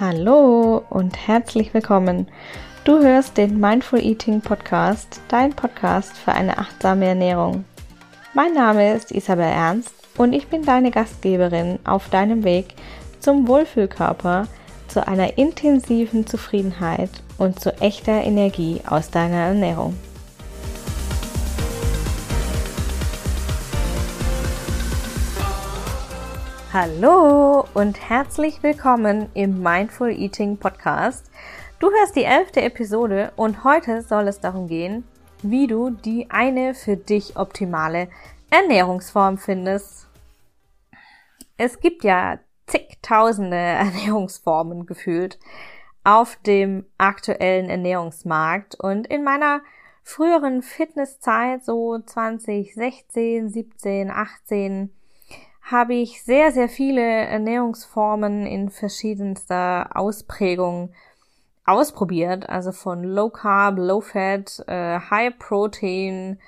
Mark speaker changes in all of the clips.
Speaker 1: Hallo und herzlich willkommen. Du hörst den Mindful Eating Podcast, dein Podcast für eine achtsame Ernährung. Mein Name ist Isabel Ernst und ich bin deine Gastgeberin auf deinem Weg zum Wohlfühlkörper, zu einer intensiven Zufriedenheit und zu echter Energie aus deiner Ernährung. Hallo und herzlich willkommen im Mindful Eating Podcast. Du hörst die elfte Episode und heute soll es darum gehen, wie du die eine für dich optimale Ernährungsform findest. Es gibt ja zigtausende Ernährungsformen gefühlt auf dem aktuellen Ernährungsmarkt und in meiner früheren Fitnesszeit, so 2016, 17, 18, habe ich sehr, sehr viele Ernährungsformen in verschiedenster Ausprägung ausprobiert. Also von Low Carb, Low Fat, äh, High Protein,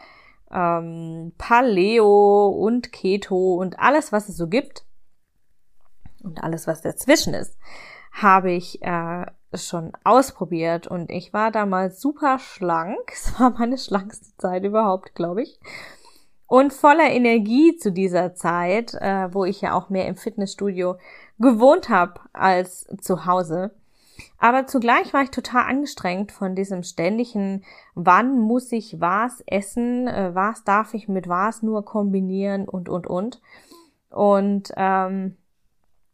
Speaker 1: ähm, Paleo und Keto und alles, was es so gibt und alles, was dazwischen ist, habe ich äh, schon ausprobiert und ich war damals super schlank. Es war meine schlankste Zeit überhaupt, glaube ich und voller Energie zu dieser Zeit, äh, wo ich ja auch mehr im Fitnessstudio gewohnt habe als zu Hause. Aber zugleich war ich total angestrengt von diesem ständigen, wann muss ich was essen, äh, was darf ich mit was nur kombinieren und, und, und. Und ähm,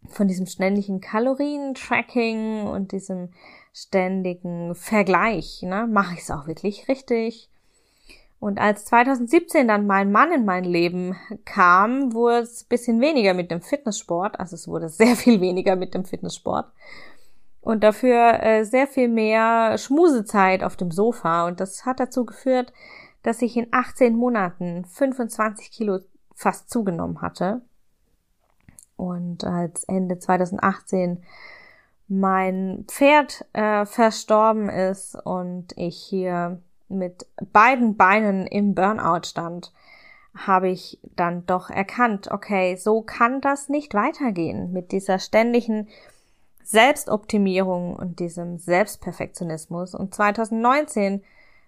Speaker 1: von diesem ständigen Kalorien-Tracking und diesem ständigen Vergleich, ne, mache ich es auch wirklich richtig? Und als 2017 dann mein Mann in mein Leben kam, wurde es bisschen weniger mit dem Fitnesssport. Also es wurde sehr viel weniger mit dem Fitnesssport. Und dafür äh, sehr viel mehr Schmusezeit auf dem Sofa. Und das hat dazu geführt, dass ich in 18 Monaten 25 Kilo fast zugenommen hatte. Und als Ende 2018 mein Pferd äh, verstorben ist und ich hier mit beiden Beinen im Burnout stand, habe ich dann doch erkannt, okay, so kann das nicht weitergehen mit dieser ständigen Selbstoptimierung und diesem Selbstperfektionismus. Und 2019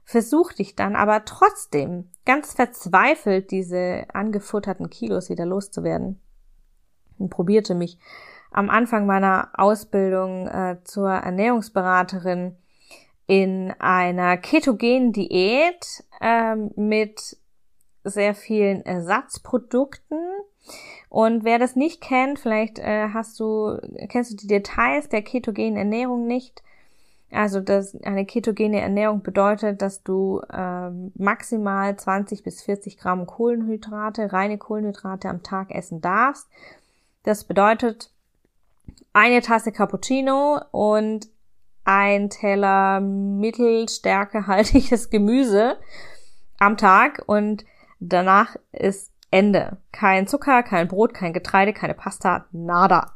Speaker 1: versuchte ich dann aber trotzdem ganz verzweifelt diese angefutterten Kilos wieder loszuwerden und probierte mich am Anfang meiner Ausbildung äh, zur Ernährungsberaterin in einer ketogenen Diät ähm, mit sehr vielen Ersatzprodukten. Und wer das nicht kennt, vielleicht äh, hast du, kennst du die Details der ketogenen Ernährung nicht. Also das, eine ketogene Ernährung bedeutet, dass du ähm, maximal 20 bis 40 Gramm Kohlenhydrate, reine Kohlenhydrate am Tag essen darfst. Das bedeutet eine Tasse Cappuccino und ein Teller mittelstärkehaltiges Gemüse am Tag und danach ist Ende. Kein Zucker, kein Brot, kein Getreide, keine Pasta, nada.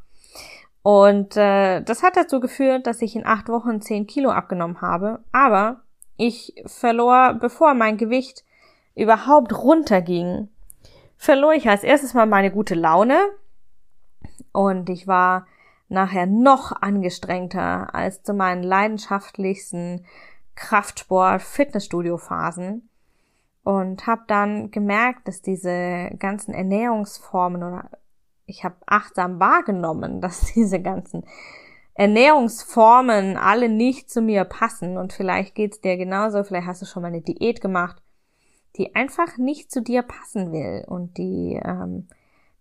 Speaker 1: Und äh, das hat dazu geführt, dass ich in acht Wochen zehn Kilo abgenommen habe. Aber ich verlor, bevor mein Gewicht überhaupt runterging, verlor ich als erstes mal meine gute Laune. Und ich war nachher noch angestrengter als zu meinen leidenschaftlichsten Kraftsport Fitnessstudio Phasen und habe dann gemerkt, dass diese ganzen Ernährungsformen oder ich habe achtsam wahrgenommen, dass diese ganzen Ernährungsformen alle nicht zu mir passen. Und vielleicht geht's dir genauso, vielleicht hast du schon mal eine Diät gemacht, die einfach nicht zu dir passen will und die ähm,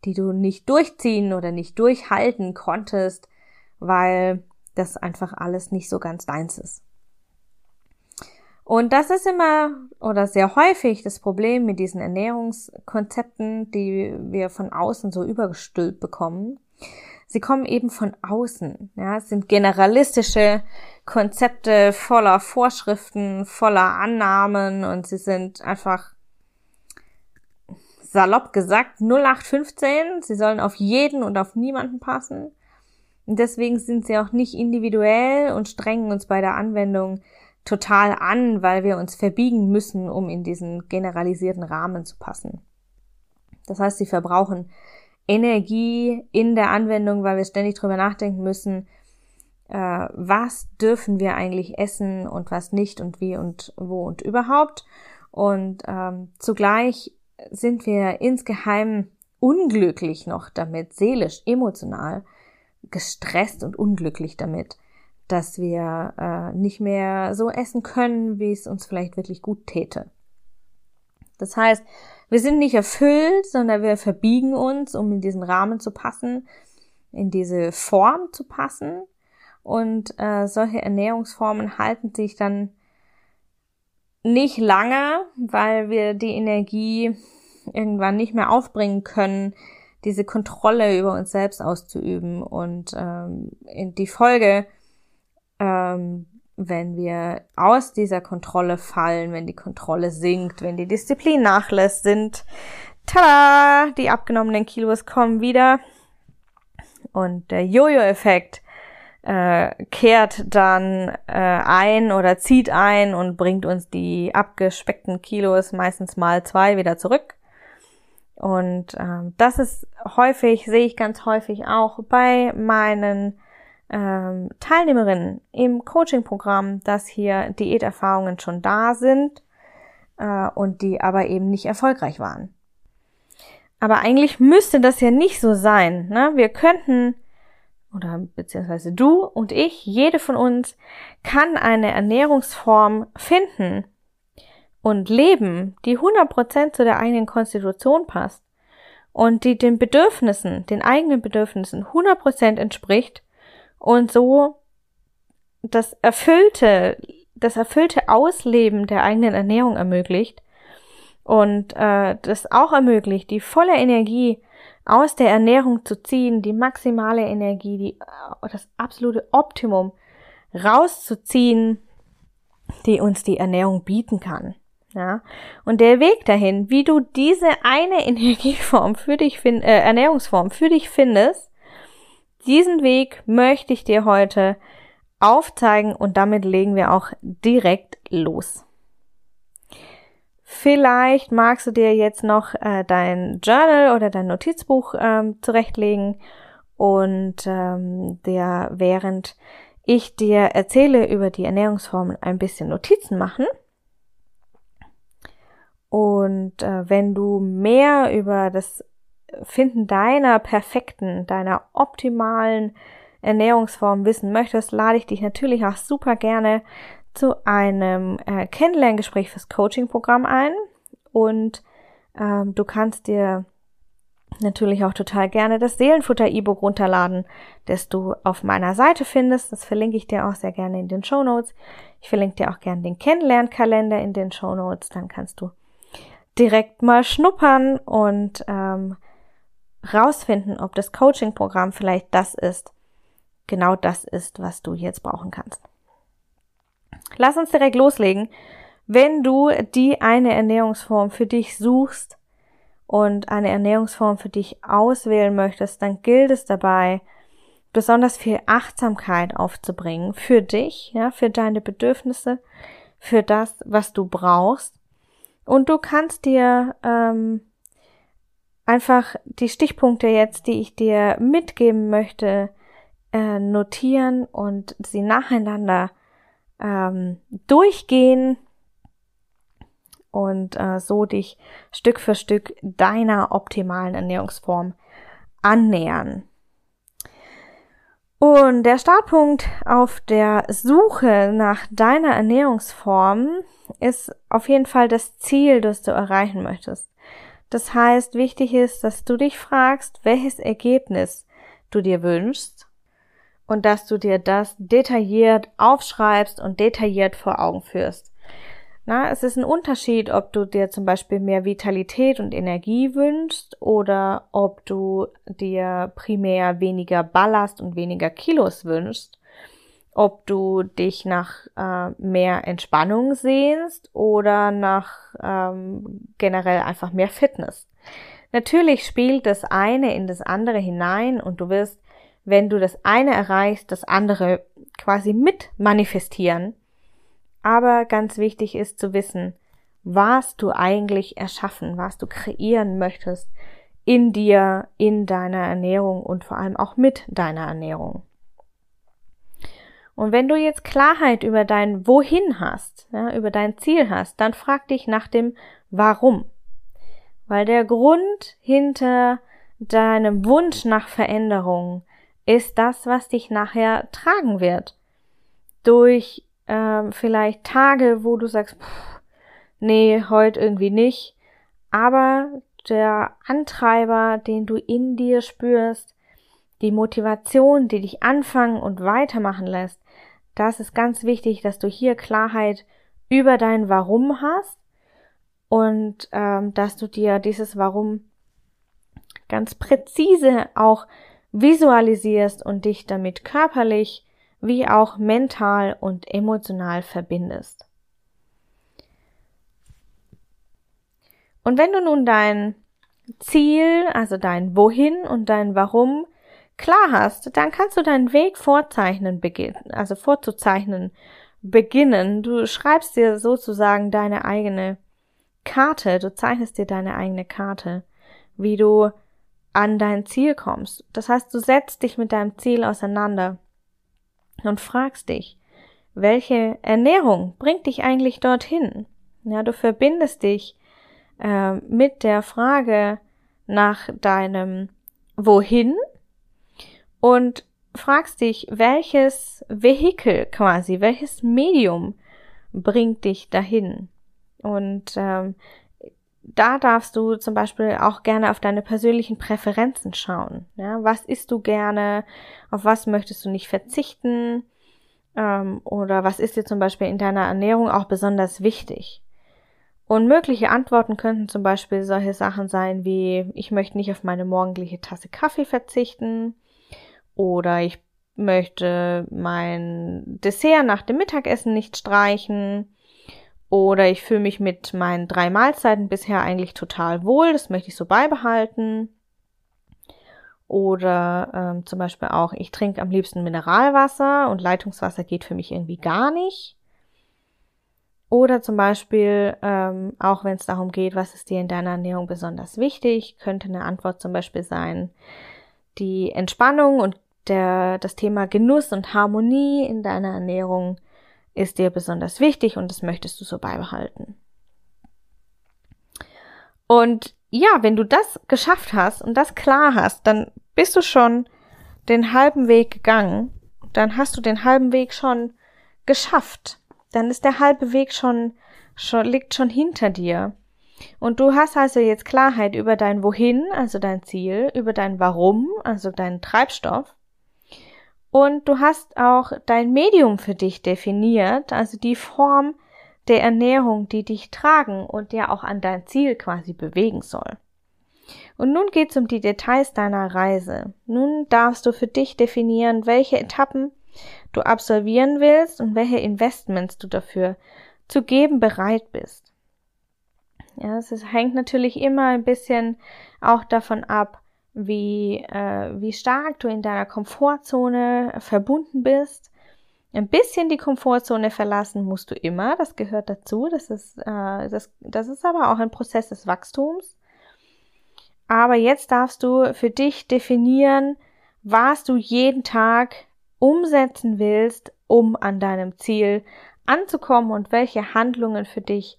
Speaker 1: die du nicht durchziehen oder nicht durchhalten konntest, weil das einfach alles nicht so ganz deins ist. Und das ist immer oder sehr häufig das Problem mit diesen Ernährungskonzepten, die wir von außen so übergestülpt bekommen. Sie kommen eben von außen. Ja, es sind generalistische Konzepte voller Vorschriften, voller Annahmen und sie sind einfach salopp gesagt 0815. Sie sollen auf jeden und auf niemanden passen. Und deswegen sind sie auch nicht individuell und strengen uns bei der Anwendung total an, weil wir uns verbiegen müssen, um in diesen generalisierten Rahmen zu passen. Das heißt, sie verbrauchen Energie in der Anwendung, weil wir ständig drüber nachdenken müssen, äh, was dürfen wir eigentlich essen und was nicht und wie und wo und überhaupt. Und ähm, zugleich sind wir insgeheim unglücklich noch damit, seelisch, emotional, gestresst und unglücklich damit, dass wir äh, nicht mehr so essen können, wie es uns vielleicht wirklich gut täte. Das heißt, wir sind nicht erfüllt, sondern wir verbiegen uns, um in diesen Rahmen zu passen, in diese Form zu passen. Und äh, solche Ernährungsformen halten sich dann nicht lange, weil wir die Energie irgendwann nicht mehr aufbringen können, diese Kontrolle über uns selbst auszuüben. Und ähm, in die Folge, ähm, wenn wir aus dieser Kontrolle fallen, wenn die Kontrolle sinkt, wenn die Disziplin nachlässt, sind, tada, die abgenommenen Kilos kommen wieder. Und der Jojo-Effekt äh, kehrt dann äh, ein oder zieht ein und bringt uns die abgespeckten Kilos meistens mal zwei wieder zurück. Und ähm, das ist häufig, sehe ich ganz häufig auch bei meinen ähm, Teilnehmerinnen im Coaching-Programm, dass hier Diäterfahrungen schon da sind äh, und die aber eben nicht erfolgreich waren. Aber eigentlich müsste das ja nicht so sein. Ne? Wir könnten, oder beziehungsweise du und ich, jede von uns, kann eine Ernährungsform finden, und leben, die 100% zu der eigenen Konstitution passt und die den Bedürfnissen, den eigenen Bedürfnissen 100% entspricht und so das erfüllte, das erfüllte Ausleben der eigenen Ernährung ermöglicht und äh, das auch ermöglicht, die volle Energie aus der Ernährung zu ziehen, die maximale Energie, die, äh, das absolute Optimum rauszuziehen, die uns die Ernährung bieten kann. Ja, und der Weg dahin, wie du diese eine Energieform für dich find, äh, Ernährungsform für dich findest, diesen Weg möchte ich dir heute aufzeigen und damit legen wir auch direkt los. Vielleicht magst du dir jetzt noch äh, dein Journal oder dein Notizbuch ähm, zurechtlegen und ähm, der während ich dir erzähle über die Ernährungsformen ein bisschen Notizen machen. Und äh, wenn du mehr über das Finden deiner perfekten, deiner optimalen Ernährungsform wissen möchtest, lade ich dich natürlich auch super gerne zu einem äh, Kennenlerngespräch fürs Coaching-Programm ein. Und ähm, du kannst dir natürlich auch total gerne das Seelenfutter-E-Book runterladen, das du auf meiner Seite findest. Das verlinke ich dir auch sehr gerne in den Show Notes. Ich verlinke dir auch gerne den Kennenlernkalender in den Show Notes. Dann kannst du direkt mal schnuppern und ähm, rausfinden, ob das Coaching-Programm vielleicht das ist, genau das ist, was du jetzt brauchen kannst. Lass uns direkt loslegen. Wenn du die eine Ernährungsform für dich suchst und eine Ernährungsform für dich auswählen möchtest, dann gilt es dabei, besonders viel Achtsamkeit aufzubringen für dich, ja, für deine Bedürfnisse, für das, was du brauchst und du kannst dir ähm, einfach die Stichpunkte jetzt, die ich dir mitgeben möchte, äh, notieren und sie nacheinander ähm, durchgehen und äh, so dich Stück für Stück deiner optimalen Ernährungsform annähern. Und der Startpunkt auf der Suche nach deiner Ernährungsform ist auf jeden Fall das Ziel, das du erreichen möchtest. Das heißt, wichtig ist, dass du dich fragst, welches Ergebnis du dir wünschst und dass du dir das detailliert aufschreibst und detailliert vor Augen führst. Na, es ist ein Unterschied, ob du dir zum Beispiel mehr Vitalität und Energie wünschst oder ob du dir primär weniger Ballast und weniger Kilos wünschst, ob du dich nach äh, mehr Entspannung sehnst oder nach ähm, generell einfach mehr Fitness. Natürlich spielt das eine in das andere hinein und du wirst, wenn du das eine erreichst, das andere quasi mit manifestieren aber ganz wichtig ist zu wissen, was du eigentlich erschaffen, was du kreieren möchtest in dir, in deiner Ernährung und vor allem auch mit deiner Ernährung. Und wenn du jetzt Klarheit über dein Wohin hast, ja, über dein Ziel hast, dann frag dich nach dem Warum. Weil der Grund hinter deinem Wunsch nach Veränderung ist das, was dich nachher tragen wird. Durch ähm, vielleicht Tage, wo du sagst, pff, nee, heute irgendwie nicht. Aber der Antreiber, den du in dir spürst, die Motivation, die dich anfangen und weitermachen lässt, das ist ganz wichtig, dass du hier Klarheit über dein Warum hast und ähm, dass du dir dieses Warum ganz präzise auch visualisierst und dich damit körperlich wie auch mental und emotional verbindest. Und wenn du nun dein Ziel, also dein Wohin und dein Warum klar hast, dann kannst du deinen Weg vorzeichnen beginnen, also vorzuzeichnen beginnen. Du schreibst dir sozusagen deine eigene Karte, du zeichnest dir deine eigene Karte, wie du an dein Ziel kommst. Das heißt, du setzt dich mit deinem Ziel auseinander und fragst dich, welche Ernährung bringt dich eigentlich dorthin? Ja, du verbindest dich äh, mit der Frage nach deinem Wohin und fragst dich, welches Vehikel quasi, welches Medium bringt dich dahin? Und ähm, da darfst du zum Beispiel auch gerne auf deine persönlichen Präferenzen schauen. Ja, was isst du gerne? Auf was möchtest du nicht verzichten? Ähm, oder was ist dir zum Beispiel in deiner Ernährung auch besonders wichtig? Und mögliche Antworten könnten zum Beispiel solche Sachen sein wie, ich möchte nicht auf meine morgendliche Tasse Kaffee verzichten oder ich möchte mein Dessert nach dem Mittagessen nicht streichen oder ich fühle mich mit meinen drei Mahlzeiten bisher eigentlich total wohl, das möchte ich so beibehalten. Oder ähm, zum Beispiel auch, ich trinke am liebsten Mineralwasser und Leitungswasser geht für mich irgendwie gar nicht. Oder zum Beispiel, ähm, auch wenn es darum geht, was ist dir in deiner Ernährung besonders wichtig, könnte eine Antwort zum Beispiel sein, die Entspannung und der, das Thema Genuss und Harmonie in deiner Ernährung ist dir besonders wichtig und das möchtest du so beibehalten. Und ja, wenn du das geschafft hast und das klar hast, dann bist du schon den halben Weg gegangen. Dann hast du den halben Weg schon geschafft dann ist der halbe Weg schon, schon liegt schon hinter dir. Und du hast also jetzt Klarheit über dein Wohin, also dein Ziel, über dein Warum, also deinen Treibstoff. Und du hast auch dein Medium für dich definiert, also die Form der Ernährung, die dich tragen und der auch an dein Ziel quasi bewegen soll. Und nun geht's um die Details deiner Reise. Nun darfst du für dich definieren, welche Etappen du absolvieren willst und welche Investments du dafür zu geben bereit bist. Ja, es hängt natürlich immer ein bisschen auch davon ab, wie, äh, wie stark du in deiner Komfortzone verbunden bist. Ein bisschen die Komfortzone verlassen musst du immer, das gehört dazu. Das ist, äh, das, das ist aber auch ein Prozess des Wachstums. Aber jetzt darfst du für dich definieren, was du jeden Tag umsetzen willst, um an deinem Ziel anzukommen und welche Handlungen für dich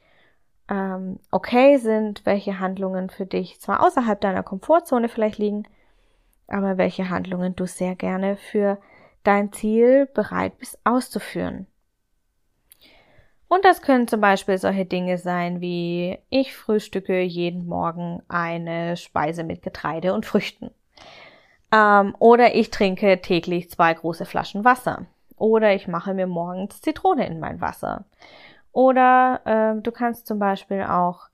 Speaker 1: ähm, okay sind, welche Handlungen für dich zwar außerhalb deiner Komfortzone vielleicht liegen, aber welche Handlungen du sehr gerne für dein Ziel bereit bist auszuführen. Und das können zum Beispiel solche Dinge sein wie ich frühstücke jeden Morgen eine Speise mit Getreide und Früchten. Ähm, oder ich trinke täglich zwei große Flaschen Wasser. Oder ich mache mir morgens Zitrone in mein Wasser. Oder ähm, du kannst zum Beispiel auch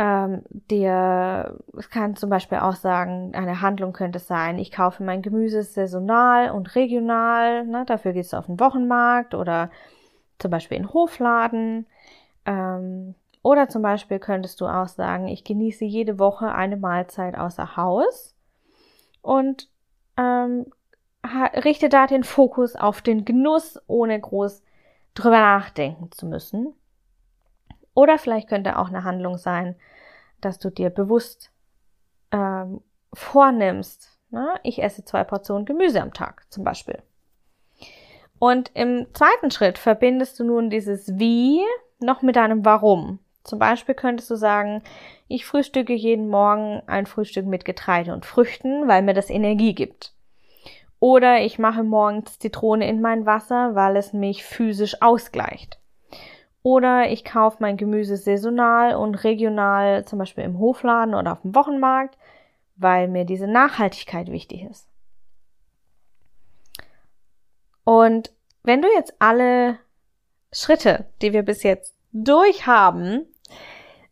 Speaker 1: ähm, dir, es kann zum Beispiel auch sagen, eine Handlung könnte sein, ich kaufe mein Gemüse saisonal und regional, ne, dafür gehst du auf den Wochenmarkt oder zum Beispiel in Hofladen. Ähm, oder zum Beispiel könntest du auch sagen, ich genieße jede Woche eine Mahlzeit außer Haus und ähm, richte da den Fokus auf den Genuss, ohne groß drüber nachdenken zu müssen. Oder vielleicht könnte auch eine Handlung sein, dass du dir bewusst ähm, vornimmst, ne? ich esse zwei Portionen Gemüse am Tag zum Beispiel. Und im zweiten Schritt verbindest du nun dieses Wie noch mit deinem Warum. Zum Beispiel könntest du sagen, ich frühstücke jeden Morgen ein Frühstück mit Getreide und Früchten, weil mir das Energie gibt. Oder ich mache morgens Zitrone in mein Wasser, weil es mich physisch ausgleicht. Oder ich kaufe mein Gemüse saisonal und regional, zum Beispiel im Hofladen oder auf dem Wochenmarkt, weil mir diese Nachhaltigkeit wichtig ist. Und wenn du jetzt alle Schritte, die wir bis jetzt durchhaben,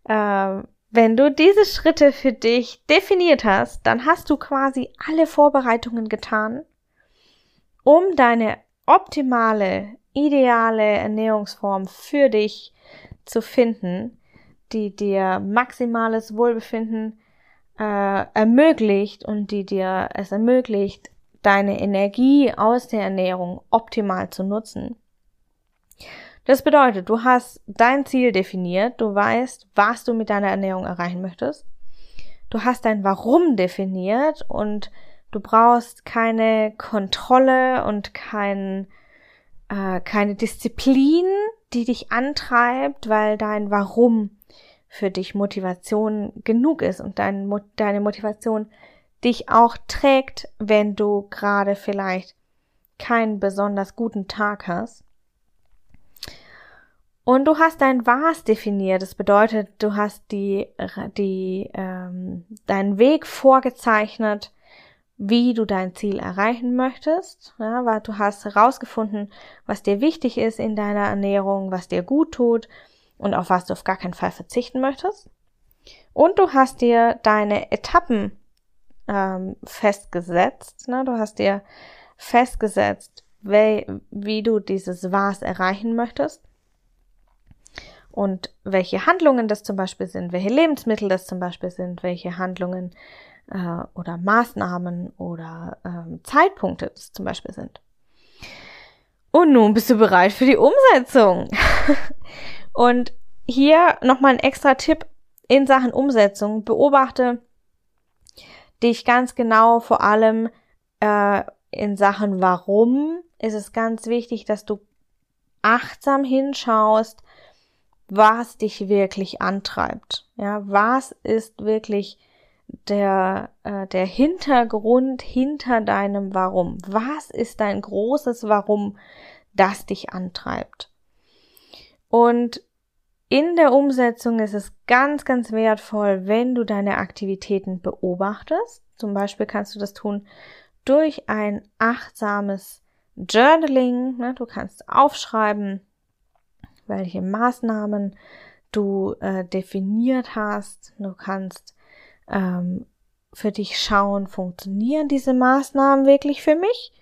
Speaker 1: äh, wenn du diese Schritte für dich definiert hast, dann hast du quasi alle Vorbereitungen getan, um deine optimale, ideale Ernährungsform für dich zu finden, die dir maximales Wohlbefinden äh, ermöglicht und die dir es ermöglicht, deine Energie aus der Ernährung optimal zu nutzen. Das bedeutet, du hast dein Ziel definiert, du weißt, was du mit deiner Ernährung erreichen möchtest. Du hast dein Warum definiert und du brauchst keine Kontrolle und kein, äh, keine Disziplin, die dich antreibt, weil dein Warum für dich Motivation genug ist und dein, deine Motivation dich auch trägt, wenn du gerade vielleicht keinen besonders guten Tag hast. Und du hast dein Was definiert. Das bedeutet, du hast die, die, ähm, deinen Weg vorgezeichnet, wie du dein Ziel erreichen möchtest. Ja, weil du hast herausgefunden, was dir wichtig ist in deiner Ernährung, was dir gut tut und auf was du auf gar keinen Fall verzichten möchtest. Und du hast dir deine Etappen ähm, festgesetzt. Ne? Du hast dir festgesetzt, wie, wie du dieses Was erreichen möchtest und welche Handlungen das zum Beispiel sind, welche Lebensmittel das zum Beispiel sind, welche Handlungen äh, oder Maßnahmen oder ähm, Zeitpunkte zum Beispiel sind. Und nun bist du bereit für die Umsetzung. und hier nochmal ein extra Tipp in Sachen Umsetzung. Beobachte dich ganz genau vor allem äh, in Sachen Warum ist es ganz wichtig, dass du achtsam hinschaust, was dich wirklich antreibt. Ja, was ist wirklich der, äh, der Hintergrund hinter deinem Warum? Was ist dein großes Warum, das dich antreibt? Und in der Umsetzung ist es ganz, ganz wertvoll, wenn du deine Aktivitäten beobachtest. Zum Beispiel kannst du das tun durch ein achtsames Journaling. Ne? Du kannst aufschreiben, welche Maßnahmen du äh, definiert hast. Du kannst ähm, für dich schauen, funktionieren diese Maßnahmen wirklich für mich?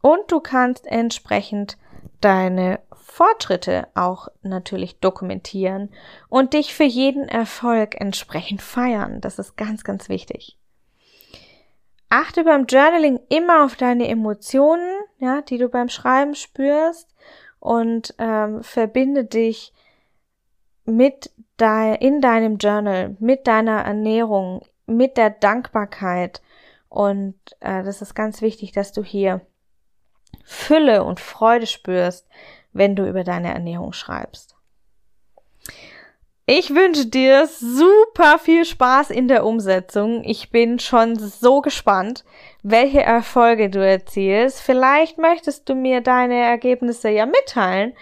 Speaker 1: Und du kannst entsprechend deine Fortschritte auch natürlich dokumentieren und dich für jeden Erfolg entsprechend feiern. Das ist ganz, ganz wichtig. Achte beim Journaling immer auf deine Emotionen, ja, die du beim Schreiben spürst und ähm, verbinde dich mit de in deinem Journal, mit deiner Ernährung, mit der Dankbarkeit. Und äh, das ist ganz wichtig, dass du hier Fülle und Freude spürst, wenn du über deine Ernährung schreibst. Ich wünsche dir super viel Spaß in der Umsetzung. Ich bin schon so gespannt, welche Erfolge du erzielst. Vielleicht möchtest du mir deine Ergebnisse ja mitteilen.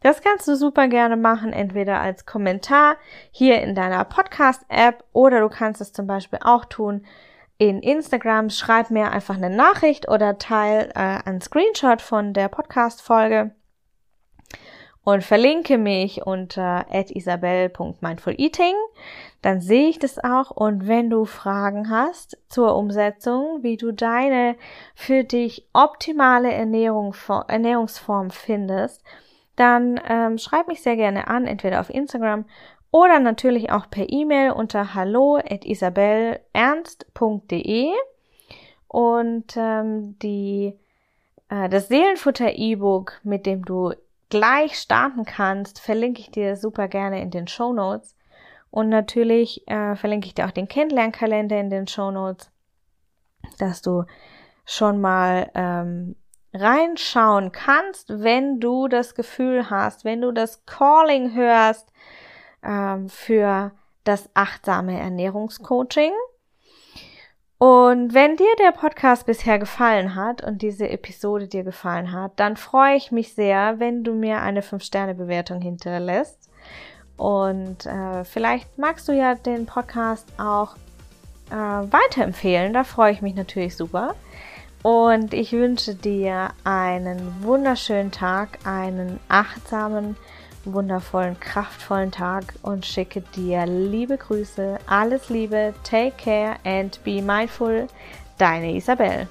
Speaker 1: Das kannst du super gerne machen, entweder als Kommentar hier in deiner Podcast-App oder du kannst es zum Beispiel auch tun in Instagram. Schreib mir einfach eine Nachricht oder teil äh, einen Screenshot von der Podcast-Folge und verlinke mich unter isabel.mindfuleating, dann sehe ich das auch und wenn du Fragen hast zur Umsetzung, wie du deine für dich optimale Ernährung, Ernährungsform findest, dann ähm, schreib mich sehr gerne an, entweder auf Instagram oder natürlich auch per E-Mail unter hallo at isabelernst.de und ähm, die äh, das Seelenfutter E-Book, mit dem du gleich starten kannst, verlinke ich dir super gerne in den Show Notes. Und natürlich äh, verlinke ich dir auch den Kennenlernkalender in den Show Notes, dass du schon mal ähm, reinschauen kannst, wenn du das Gefühl hast, wenn du das Calling hörst ähm, für das achtsame Ernährungscoaching. Und wenn dir der Podcast bisher gefallen hat und diese Episode dir gefallen hat, dann freue ich mich sehr, wenn du mir eine 5-Sterne-Bewertung hinterlässt. Und äh, vielleicht magst du ja den Podcast auch äh, weiterempfehlen. Da freue ich mich natürlich super. Und ich wünsche dir einen wunderschönen Tag, einen achtsamen, wundervollen, kraftvollen Tag und schicke dir liebe Grüße, alles Liebe, take care and be mindful. Deine Isabel.